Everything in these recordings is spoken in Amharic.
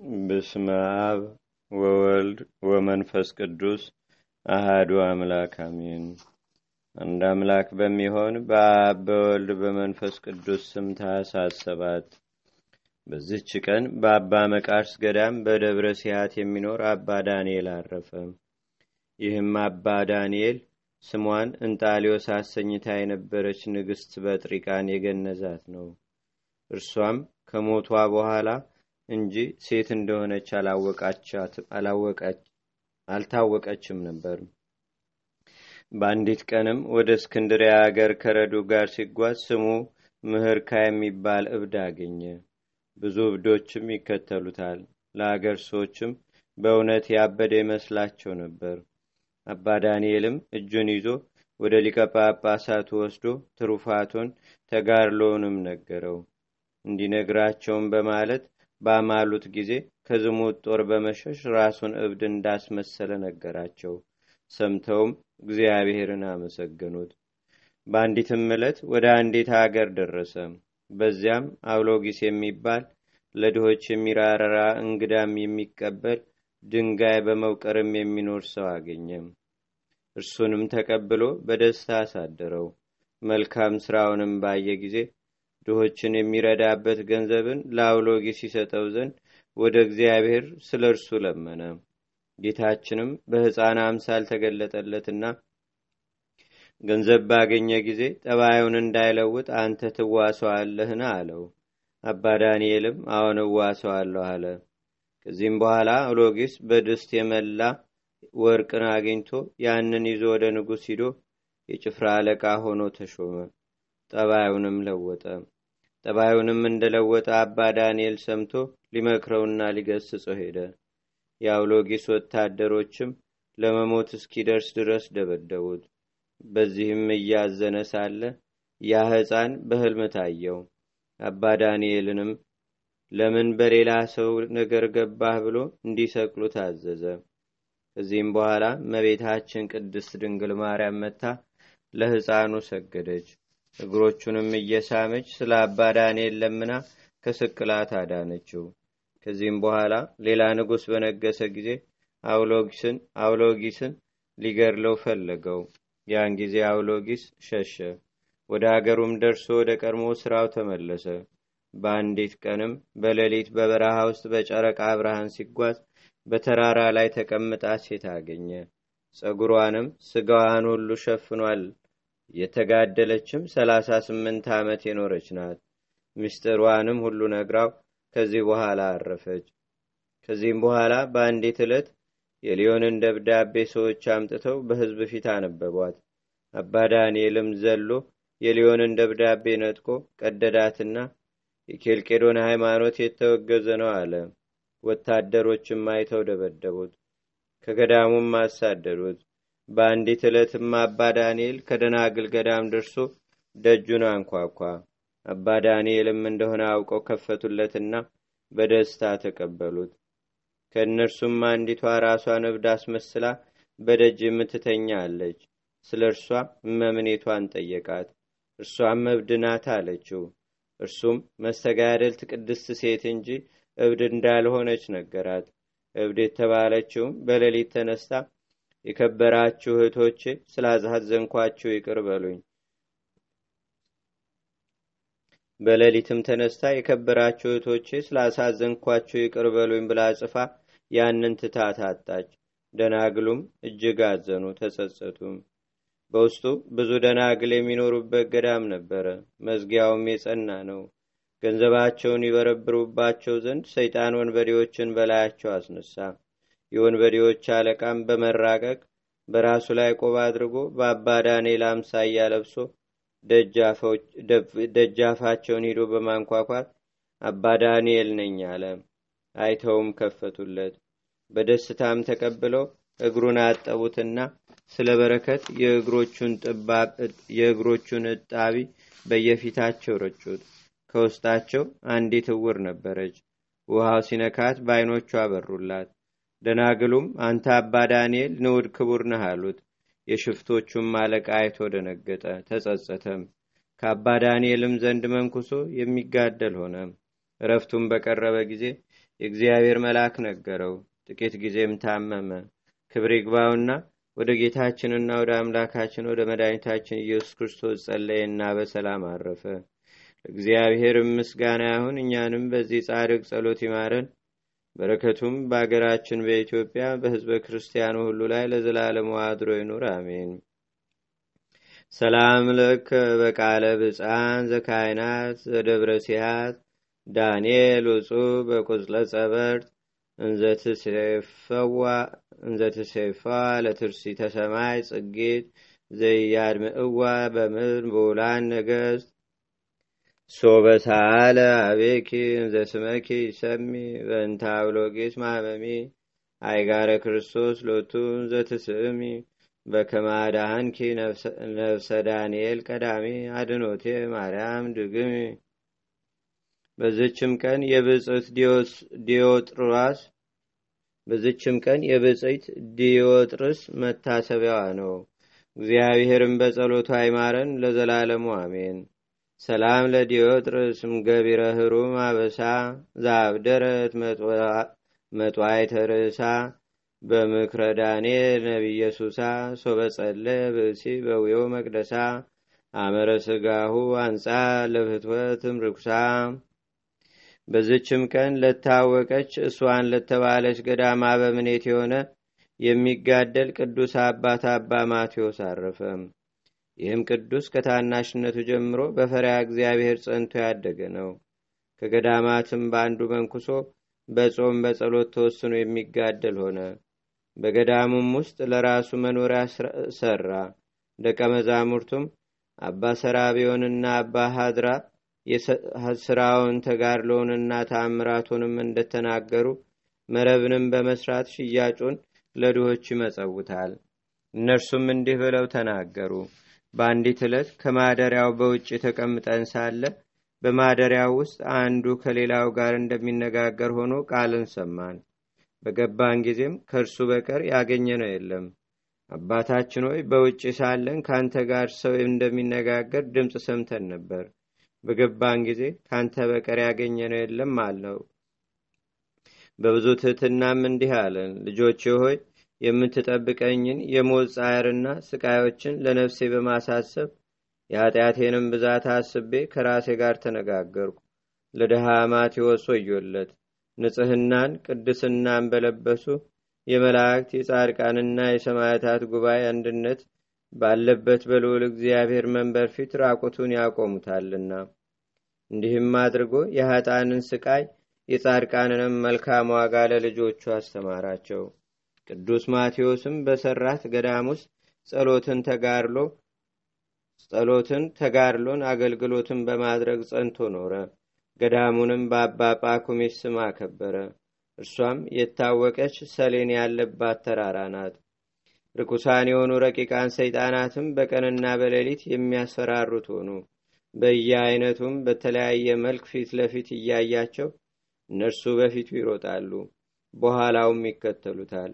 በስመ አብ ወወልድ ወመንፈስ ቅዱስ አሃዱ አምላክ አሜን። አንድ አምላክ በሚሆን በአብ በወልድ በመንፈስ ቅዱስ ስም ታኅሳስ በዚህች ቀን በአባ መቃርስ ገዳም በደብረ ሲያት የሚኖር አባ ዳንኤል አረፈ። ይህም አባ ዳንኤል ስሟን እንጣሊዮስ አሰኝታ የነበረች ንግሥት በጥሪቃን የገነዛት ነው። እርሷም ከሞቷ በኋላ እንጂ ሴት እንደሆነች አልታወቀችም ነበር። በአንዲት ቀንም ወደ እስክንድሪያ አገር ከረዱ ጋር ሲጓዝ ስሙ ምህርካ የሚባል እብድ አገኘ። ብዙ እብዶችም ይከተሉታል። ለአገር ሰዎችም በእውነት ያበደ ይመስላቸው ነበር። አባ ዳንኤልም እጁን ይዞ ወደ ሊቀ ጳጳሳቱ ወስዶ ትሩፋቱን ተጋድሎውንም ነገረው። እንዲነግራቸውም በማለት ባማሉት ጊዜ ከዝሙት ጦር በመሸሽ ራሱን እብድ እንዳስመሰለ ነገራቸው። ሰምተውም እግዚአብሔርን አመሰገኑት። በአንዲትም ዕለት ወደ አንዲት አገር ደረሰ። በዚያም አውሎጊስ የሚባል ለድሆች የሚራራ እንግዳም የሚቀበል ድንጋይ በመውቀርም የሚኖር ሰው አገኘም። እርሱንም ተቀብሎ በደስታ አሳደረው። መልካም ስራውንም ባየ ጊዜ ድሆችን የሚረዳበት ገንዘብን ለአውሎጊስ ይሰጠው ዘንድ ወደ እግዚአብሔር ስለ እርሱ ለመነ። ጌታችንም በሕፃን አምሳል ተገለጠለትና ገንዘብ ባገኘ ጊዜ ጠባዩን እንዳይለውጥ አንተ ትዋሰዋለህን? አለው። አባ ዳንኤልም አሁን እዋሰዋለሁ አለ። ከዚህም በኋላ አውሎጊስ በድስት የመላ ወርቅን አግኝቶ ያንን ይዞ ወደ ንጉሥ ሂዶ የጭፍራ አለቃ ሆኖ ተሾመ። ጠባዩንም ለወጠ። ጠባዩንም እንደለወጠ አባ ዳንኤል ሰምቶ ሊመክረውና ሊገስጸው ሄደ። የአውሎጊስ ወታደሮችም ለመሞት እስኪደርስ ድረስ ደበደቡት። በዚህም እያዘነ ሳለ ያ ሕፃን በሕልም ታየው። አባ ዳንኤልንም ለምን በሌላ ሰው ነገር ገባህ ብሎ እንዲሰቅሉ ታዘዘ። ከዚህም በኋላ እመቤታችን ቅድስት ድንግል ማርያም መታ ለሕፃኑ ሰገደች። እግሮቹንም እየሳመች ስለ አባ ዳንኤል ለምና ከስቅላት አዳነችው። ከዚህም በኋላ ሌላ ንጉሥ በነገሰ ጊዜ አውሎጊስን ሊገድለው ፈለገው። ያን ጊዜ አውሎጊስ ሸሸ። ወደ አገሩም ደርሶ ወደ ቀድሞ ሥራው ተመለሰ። በአንዲት ቀንም በሌሊት በበረሃ ውስጥ በጨረቃ ብርሃን ሲጓዝ በተራራ ላይ ተቀምጣ ሴት አገኘ። ጸጉሯንም ስጋዋን ሁሉ ሸፍኗል። የተጋደለችም ሰላሳ ስምንት ዓመት የኖረች ናት። ምስጢሯንም ሁሉ ነግራው ከዚህ በኋላ አረፈች። ከዚህም በኋላ በአንዲት ዕለት የሊዮንን ደብዳቤ ሰዎች አምጥተው በሕዝብ ፊት አነበቧት። አባ ዳንኤልም ዘሎ የሊዮንን ደብዳቤ ነጥቆ ቀደዳትና የኬልቄዶን ሃይማኖት የተወገዘ ነው አለ። ወታደሮችም አይተው ደበደቡት፣ ከገዳሙም አሳደዱት። በአንዲት ዕለትም አባ ዳንኤል ከደናግል ገዳም ደርሶ ደጁን አንኳኳ። አባ ዳንኤልም እንደሆነ አውቀው ከፈቱለትና በደስታ ተቀበሉት። ከእነርሱም አንዲቷ ራሷን እብድ አስመስላ በደጅ የምትተኛ አለች። ስለ እርሷ እመምኔቷን ጠየቃት። እርሷም እብድ ናት አለችው። እርሱም መስተጋደልት ቅድስት ሴት እንጂ እብድ እንዳልሆነች ነገራት። እብድ የተባለችውም በሌሊት ተነስታ የከበራችሁ እህቶቼ ስላዛዘንኳችሁ ይቅር በሉኝ በሌሊትም ተነስታ የከበራችሁ እህቶቼ ስላሳዘንኳችሁ ይቅር በሉኝ ብላ ጽፋ ያንን ትታ ታጣች። ደናግሉም እጅግ አዘኑ፣ ተጸጸቱም። በውስጡ ብዙ ደናግል የሚኖሩበት ገዳም ነበረ። መዝጊያውም የጸና ነው። ገንዘባቸውን ይበረብሩባቸው ዘንድ ሰይጣን ወንበዴዎችን በላያቸው አስነሳ። የወንበዴዎች አለቃም በመራቀቅ በራሱ ላይ ቆብ አድርጎ በአባ ዳንኤል አምሳያ ለብሶ ደጃፋቸውን ሂዶ በማንኳኳት አባ ዳንኤል ነኝ አለ። አይተውም ከፈቱለት። በደስታም ተቀብለው እግሩን አጠቡትና ስለ በረከት የእግሮቹን እጣቢ በየፊታቸው ረጩት። ከውስጣቸው አንዲት እውር ነበረች። ውሃው ሲነካት በዐይኖቿ አበሩላት። ደናግሉም አንተ አባ ዳንኤል ንዑድ ክቡር ነህ አሉት። የሽፍቶቹም አለቃ አይቶ ደነገጠ፣ ተጸጸተም። ከአባ ዳንኤልም ዘንድ መንኩሶ የሚጋደል ሆነ። እረፍቱን በቀረበ ጊዜ የእግዚአብሔር መልአክ ነገረው። ጥቂት ጊዜም ታመመ። ክብር ይግባውና ወደ ጌታችንና ወደ አምላካችን ወደ መድኃኒታችን ኢየሱስ ክርስቶስ ጸለየና በሰላም አረፈ። እግዚአብሔር ምስጋና ይሁን። እኛንም በዚህ ጻድቅ ጸሎት ይማረን። በረከቱም በአገራችን በኢትዮጵያ በሕዝበ ክርስቲያኑ ሁሉ ላይ ለዘላለሙ አድሮ ይኑር፣ አሜን። ሰላም ለከ በቃለ ብፃን ዘካይናት ዘደብረ ሲሃት ዳንኤል ውፁ በቁጽለ ጸበርት እንዘትሴፋ ለትርሲተ ሰማይ ጽጌት ዘያድምእዋ በምድር ብውላን ነገስት ሶበሳለ አቤኪ እንዘስመኪ ይሰሚ በእንታብሎጊስ ማመሚ አይጋረ ክርስቶስ ሎቱ ዘትስእሚ በከማዳሃንኪ ነፍሰ ዳንኤል ቀዳሚ አድኖቴ ማርያም ድግሚ በዝችም ቀን የብጽት ዲዮጥራስ በዝችም ቀን የብጽት ዲዮጥርስ መታሰቢያዋ ነው። እግዚአብሔርም በጸሎቷ አይማረን ለዘላለሙ አሜን። ሰላም ለዲዮጥርስ ገቢረ ህሩም አበሳ ዛብደረት መጥዋይ ተርእሳ በምክረ ዳንኤል ነቢየ ሱሳ ሶበጸለ ብእሲ በውዮ መቅደሳ አመረ ስጋሁ አንጻ ለፍትወትም ርኩሳ በዝችም ቀን ለታወቀች እሷን ለተባለች ገዳማ በምኔት የሆነ የሚጋደል ቅዱስ አባት አባ ማቴዎስ አረፈ። ይህም ቅዱስ ከታናሽነቱ ጀምሮ በፈሪያ እግዚአብሔር ጸንቶ ያደገ ነው። ከገዳማትም በአንዱ መንኩሶ በጾም በጸሎት ተወስኖ የሚጋደል ሆነ። በገዳሙም ውስጥ ለራሱ መኖሪያ ሰራ። ደቀ መዛሙርቱም አባ ሰራቢዮንና አባ ሀድራ ስራውን ተጋድሎውንና ታምራቱንም እንደተናገሩ መረብንም በመስራት ሽያጩን ለድሆች ይመጸውታል። እነርሱም እንዲህ ብለው ተናገሩ። በአንዲት ዕለት ከማደሪያው በውጭ ተቀምጠን ሳለ በማደሪያው ውስጥ አንዱ ከሌላው ጋር እንደሚነጋገር ሆኖ ቃልን ሰማን። በገባን ጊዜም ከእርሱ በቀር ያገኘነው የለም። አባታችን ሆይ በውጭ ሳለን ከአንተ ጋር ሰው እንደሚነጋገር ድምፅ ሰምተን ነበር። በገባን ጊዜ ከአንተ በቀር ያገኘነው የለም አልነው። በብዙ ትህትናም እንዲህ አለን፣ ልጆቼ ሆይ የምትጠብቀኝን የሞት ጻዕርና ስቃዮችን ለነፍሴ በማሳሰብ የኃጢአቴንም ብዛት አስቤ ከራሴ ጋር ተነጋገርኩ። ለድሃ ማቴዎስ ወዮለት። ንጽህናን ቅድስናን በለበሱ የመላእክት የጻድቃንና የሰማዕታት ጉባኤ አንድነት ባለበት በልዑል እግዚአብሔር መንበር ፊት ራቁቱን ያቆሙታልና። እንዲህም አድርጎ የኃጣንን ስቃይ የጻድቃንንም መልካም ዋጋ ለልጆቹ አስተማራቸው። ቅዱስ ማቴዎስም በሰራት ገዳም ውስጥ ጸሎትን ተጋድሎ ጸሎትን ተጋድሎን አገልግሎትን በማድረግ ጸንቶ ኖረ። ገዳሙንም በአባ ጳኩሚስ ስም አከበረ። እርሷም የታወቀች ሰሌን ያለባት ተራራ ናት። ርኩሳን የሆኑ ረቂቃን ሰይጣናትም በቀንና በሌሊት የሚያስፈራሩት ሆኑ። በየአይነቱም በተለያየ መልክ ፊት ለፊት እያያቸው እነርሱ በፊቱ ይሮጣሉ፣ በኋላውም ይከተሉታል።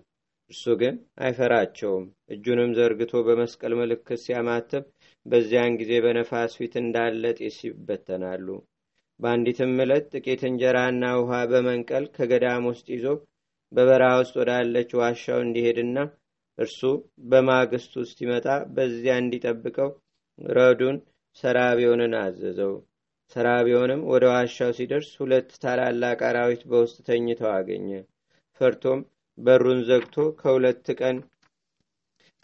እርሱ ግን አይፈራቸውም። እጁንም ዘርግቶ በመስቀል ምልክት ሲያማትብ በዚያን ጊዜ በነፋስ ፊት እንዳለ ጢስ ይበተናሉ። በአንዲትም ዕለት ጥቂት እንጀራና ውሃ በመንቀል ከገዳም ውስጥ ይዞ በበረሃ ውስጥ ወዳለች ዋሻው እንዲሄድና እርሱ በማግስቱ ሲመጣ በዚያ እንዲጠብቀው ረዱን ሰራቢዮንን አዘዘው። ሰራቢዮንም ወደ ዋሻው ሲደርስ ሁለት ታላላቅ አራዊት በውስጥ ተኝተው አገኘ። ፈርቶም በሩን ዘግቶ ከሁለት ቀን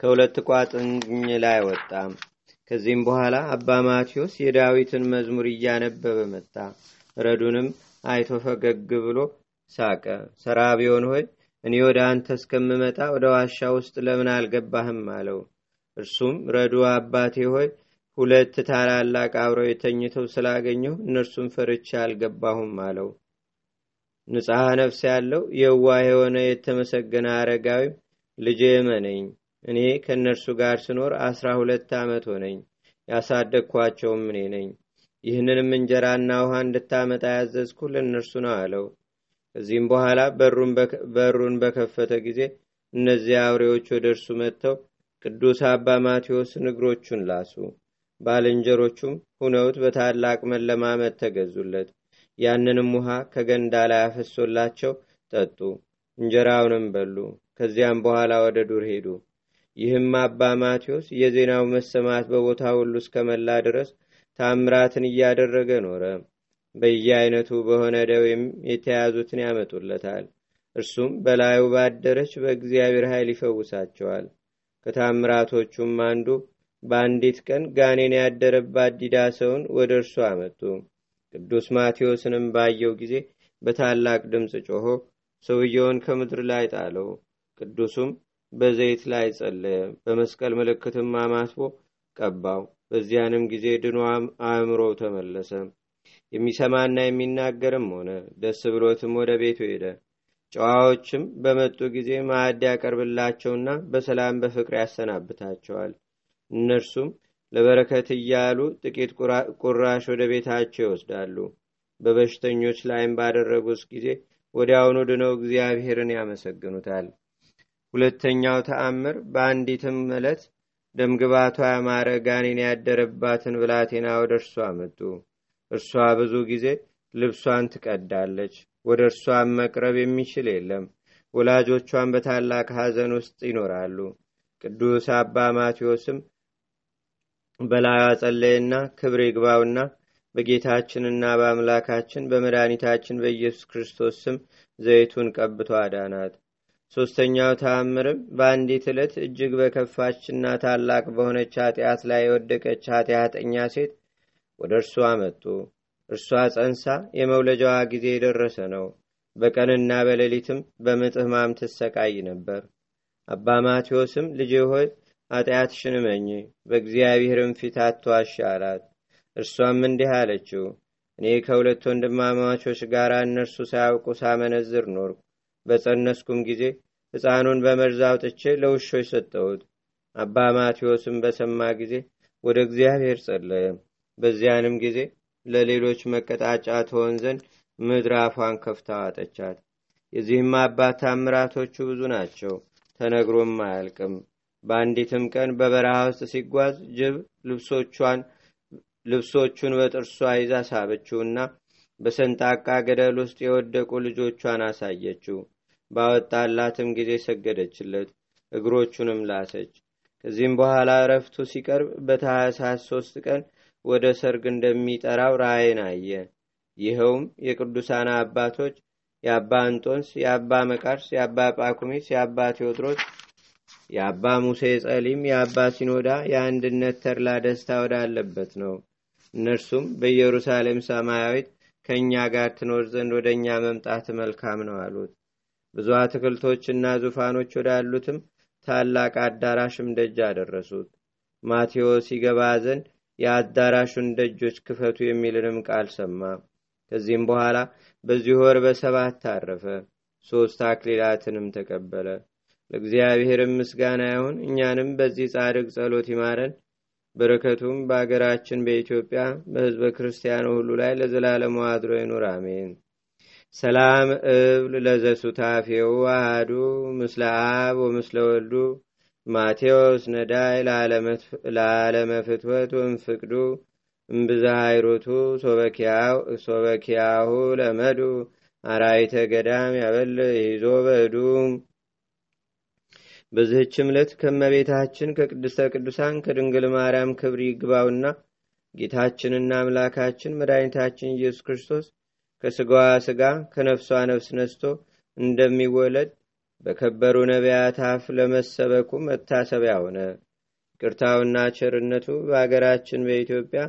ከሁለት ቋጥኝ ላይ ወጣ። ከዚህም በኋላ አባ ማቴዎስ የዳዊትን መዝሙር እያነበበ መጣ። ረዱንም አይቶ ፈገግ ብሎ ሳቀ። ሰራቢዮን ሆይ እኔ ወደ አንተ እስከምመጣ ወደ ዋሻ ውስጥ ለምን አልገባህም? አለው። እርሱም ረዱ አባቴ ሆይ ሁለት ታላላቅ አብረው የተኝተው ስላገኘሁ እነርሱም ፈርቻ አልገባሁም አለው። ንጽሐ ነፍስ ያለው የዋህ የሆነ የተመሰገነ አረጋዊም ልጄ እመነኝ፣ እኔ ከእነርሱ ጋር ስኖር አስራ ሁለት ዓመት ሆነኝ፣ ያሳደግኳቸውም እኔ ነኝ። ይህንንም እንጀራና ውሃ እንድታመጣ ያዘዝኩ ለእነርሱ ነው አለው። ከዚህም በኋላ በሩን በከፈተ ጊዜ እነዚያ አውሬዎች ወደ እርሱ መጥተው ቅዱስ አባ ማቴዎስን እግሮቹን ላሱ። ባልንጀሮቹም ሁነውት በታላቅ መለማመት ተገዙለት። ያንንም ውሃ ከገንዳ ላይ አፈሶላቸው ጠጡ። እንጀራውንም በሉ። ከዚያም በኋላ ወደ ዱር ሄዱ። ይህም አባ ማቴዎስ የዜናው መሰማት በቦታ ሁሉ እስከመላ ድረስ ታምራትን እያደረገ ኖረ። በየአይነቱ በሆነ ደዌም የተያዙትን ያመጡለታል። እርሱም በላዩ ባደረች በእግዚአብሔር ኃይል ይፈውሳቸዋል። ከታምራቶቹም አንዱ በአንዲት ቀን ጋኔን ያደረባት ዲዳ ሰውን ወደ እርሱ አመጡ። ቅዱስ ማቴዎስንም ባየው ጊዜ በታላቅ ድምፅ ጮሆ ሰውየውን ከምድር ላይ ጣለው። ቅዱሱም በዘይት ላይ ጸለየ። በመስቀል ምልክትም አማትቦ ቀባው። በዚያንም ጊዜ ድኖ አእምሮው ተመለሰ። የሚሰማና የሚናገርም ሆነ። ደስ ብሎትም ወደ ቤቱ ሄደ። ጨዋዎችም በመጡ ጊዜ ማዕድ ያቀርብላቸውና በሰላም በፍቅር ያሰናብታቸዋል። እነርሱም ለበረከት እያሉ ጥቂት ቁራሽ ወደ ቤታቸው ይወስዳሉ። በበሽተኞች ላይም ባደረጉት ጊዜ ወዲያውኑ ድነው እግዚአብሔርን ያመሰግኑታል። ሁለተኛው ተአምር በአንዲትም ዕለት ደምግባቷ ያማረ ጋኔን ያደረባትን ብላቴና ወደ እርሷ አመጡ። እርሷ ብዙ ጊዜ ልብሷን ትቀዳለች። ወደ እርሷም መቅረብ የሚችል የለም። ወላጆቿን በታላቅ ሐዘን ውስጥ ይኖራሉ። ቅዱስ አባ ማቴዎስም በላዩ ጸለየና ክብር ይግባውና በጌታችንና በአምላካችን በመድኃኒታችን በኢየሱስ ክርስቶስ ስም ዘይቱን ቀብቶ አዳናት። ሦስተኛው ተአምርም በአንዲት ዕለት እጅግ በከፋችና ታላቅ በሆነች ኃጢአት ላይ የወደቀች ኃጢአተኛ ሴት ወደ እርሱ አመጡ። እርሷ ጸንሳ የመውለጃዋ ጊዜ የደረሰ ነው። በቀንና በሌሊትም በምጥ ሕማም ትሰቃይ ነበር። አባ ማቴዎስም ልጄ ሆይ ኃጢአትሽን እመኚ፣ በእግዚአብሔርም ፊት አትዋሽ አላት። እርሷም እንዲህ አለችው፣ እኔ ከሁለት ወንድማማቾች ጋር እነርሱ ሳያውቁ ሳመነዝር ኖርኩ። በጸነስኩም ጊዜ ሕፃኑን በመርዝ አውጥቼ ለውሾች ሰጠሁት። አባ ማቴዎስም በሰማ ጊዜ ወደ እግዚአብሔር ጸለየ። በዚያንም ጊዜ ለሌሎች መቀጣጫ ትሆን ዘንድ ምድር አፏን ከፍታ አጠቻት። የዚህም አባት ታምራቶቹ ብዙ ናቸው፣ ተነግሮም አያልቅም። በአንዲትም ቀን በበረሃ ውስጥ ሲጓዝ ጅብ ልብሶቹን በጥርሷ ይዛ ሳበችውና በሰንጣቃ ገደል ውስጥ የወደቁ ልጆቿን አሳየችው። ባወጣላትም ጊዜ ሰገደችለት፣ እግሮቹንም ላሰች። ከዚህም በኋላ እረፍቱ ሲቀርብ በታኅሳስ ሶስት ቀን ወደ ሰርግ እንደሚጠራው ራእይን አየ። ይኸውም የቅዱሳን አባቶች የአባ አንጦንስ፣ የአባ መቃርስ፣ የአባ ጳኩሚስ፣ የአባ ቴዎድሮስ፣ የአባ ሙሴ ጸሊም፣ የአባ ሲኖዳ የአንድነት ተድላ ደስታ ወዳለበት ነው። እነርሱም በኢየሩሳሌም ሰማያዊት ከእኛ ጋር ትኖር ዘንድ ወደ እኛ መምጣት መልካም ነው አሉት። ብዙ አትክልቶችና ዙፋኖች ወዳሉትም ታላቅ አዳራሽም ደጅ አደረሱት። ማቴዎስ ይገባ ዘንድ የአዳራሹን ደጆች ክፈቱ የሚልንም ቃል ሰማ። ከዚህም በኋላ በዚህ ወር በሰባት ታረፈ። ሦስት አክሊላትንም ተቀበለ። ለእግዚአብሔርም ምስጋና ይሁን። እኛንም በዚህ ጻድቅ ጸሎት ይማረን። በረከቱም በአገራችን በኢትዮጵያ በሕዝበ ክርስቲያኑ ሁሉ ላይ ለዘላለሙ አድሮ ይኑር፣ አሜን። ሰላም እብል ለዘሱታፌው አሃዱ ምስለ አብ ወምስለ ወልዱ ማቴዎስ ነዳይ ለዓለመ ፍትወት ወንፍቅዱ እምብዛ ሶበኪያሁ ለመዱ አራይተ ገዳም ያበል ይዞ በእዱ በዚህች ዕለት ከመቤታችን ከቅድስተ ቅዱሳን ከድንግል ማርያም ክብር ይግባውና ጌታችንና አምላካችን መድኃኒታችን ኢየሱስ ክርስቶስ ከስጋዋ ስጋ ከነፍሷ ነፍስ ነስቶ እንደሚወለድ በከበሩ ነቢያት አፍ ለመሰበኩ መታሰቢያ ሆነ። ቅርታውና ቸርነቱ በአገራችን በኢትዮጵያ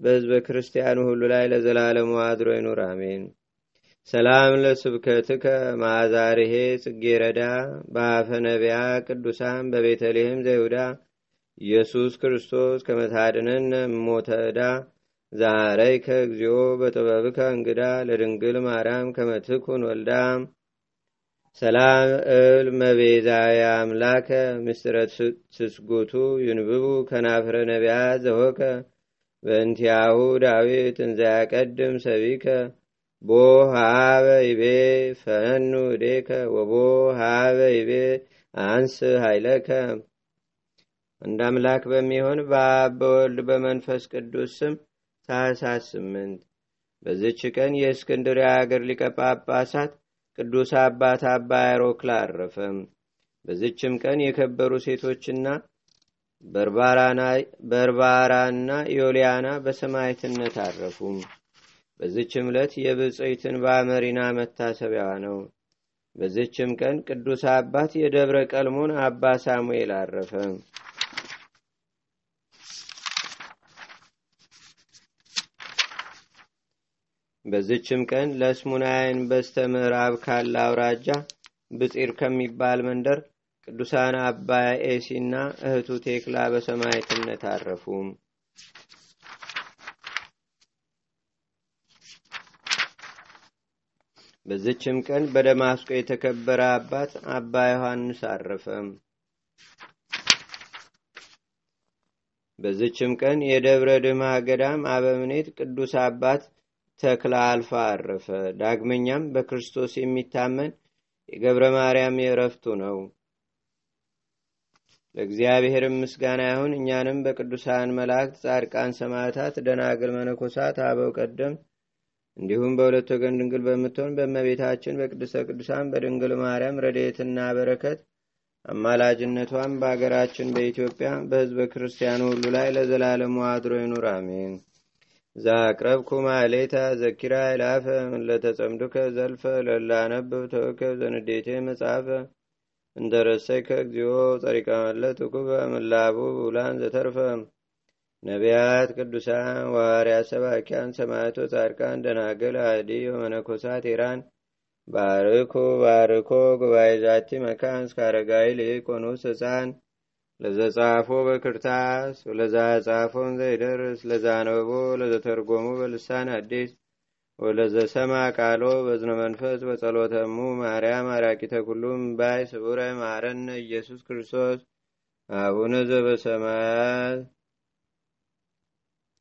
በሕዝበ ክርስቲያኑ ሁሉ ላይ ለዘላለሙ አድሮ ይኑር፣ አሜን። ሰላም ለስብከትከ ማዛርሄ ጽጌረዳ በአፈ ነቢያ ቅዱሳን በቤተልሔም ዘይሁዳ ኢየሱስ ክርስቶስ ከመታድነን ሞተዳ ዛረይ ከእግዚኦ በጥበብከ እንግዳ ለድንግል ማርያም ከመትኩን ወልዳ ሰላም እብል መቤዛዊ አምላከ ምስጢረ ትስጉቱ ይንብቡ ከናፍረ ነቢያት ዘወከ በእንቲያሁ ዳዊት እንዘያቀድም ሰቢከ ቦ ሃበ ይቤ ፈኑ እዴከ ወቦ ሃበ ይቤ አንስ ኃይለከ እንደ አምላክ በሚሆን በአብ በወልድ በመንፈስ ቅዱስ ስም ታኅሳስ ስምንት በዝች ቀን የእስክንድርያ አገር ሊቀ ጳጳሳት ቅዱስ አባት አባ ያሮክላ አረፈ። በዝችም ቀን የከበሩ ሴቶችና በርባራና ዮልያና በሰማዕትነት አረፉ። በዝችም ዕለት የብፅዕትን በአመሪና መታሰቢያዋ ነው። በዝችም ቀን ቅዱስ አባት የደብረ ቀልሞን አባ ሳሙኤል አረፈ። በዝችም ቀን ለስሙናይን በስተ ምዕራብ ካለ አውራጃ ብጢር ከሚባል መንደር ቅዱሳን አባ ኤሲና እህቱ ቴክላ በሰማዕትነት አረፉ። በዝችም ቀን በደማስቆ የተከበረ አባት አባ ዮሐንስ አረፈ። በዝችም ቀን የደብረ ድማ ገዳም አበምኔት ቅዱስ አባት ተክለ አልፋ አረፈ። ዳግመኛም በክርስቶስ የሚታመን የገብረ ማርያም የእረፍቱ ነው። ለእግዚአብሔርም ምስጋና ይሁን። እኛንም በቅዱሳን መላእክት፣ ጻድቃን፣ ሰማዕታት፣ ደናግል፣ መነኮሳት፣ አበው ቀደም እንዲሁም በሁለት ወገን ድንግል በምትሆን በእመቤታችን በቅድስተ ቅዱሳን በድንግል ማርያም ረድኤትና በረከት አማላጅነቷን በአገራችን በኢትዮጵያ በሕዝበ ክርስቲያኑ ሁሉ ላይ ለዘላለሙ አድሮ ይኑር፣ አሜን። ዛቅረብኩ ማሌታ ዘኪራ ይላፈ ለተጸምዱከ ዘልፈ ለላነብብ ተወከብ ዘንዴቴ መጽሐፈ እንተረሰይከ እግዚኦ ጸሪቀ መለት ኩበ ምላቡ ብውላን ዘተርፈ ነቢያት ቅዱሳን ዋርያት ሰባኪያን ሰማዕቶ ጻድቃን ደናግል አዲ ወመነኮሳት ኢራን ባርኮ ባርኮ ጉባኤ ዛቲ መካን እስካረጋይ ሊቆኑስ ህፃን ለዘጻፎ በክርታስ ወለዛ ጻፎን ዘይደርስ ለዛ አንበቦ ለዘተርጎሙ በልሳን አዲስ ወለዘሰማ ቃሎ በዝነ መንፈስ በጸሎተሙ ማርያም አራቂተ ኩሉም ባይ ስቡረ ማረነ ኢየሱስ ክርስቶስ አቡነ ዘበሰማያት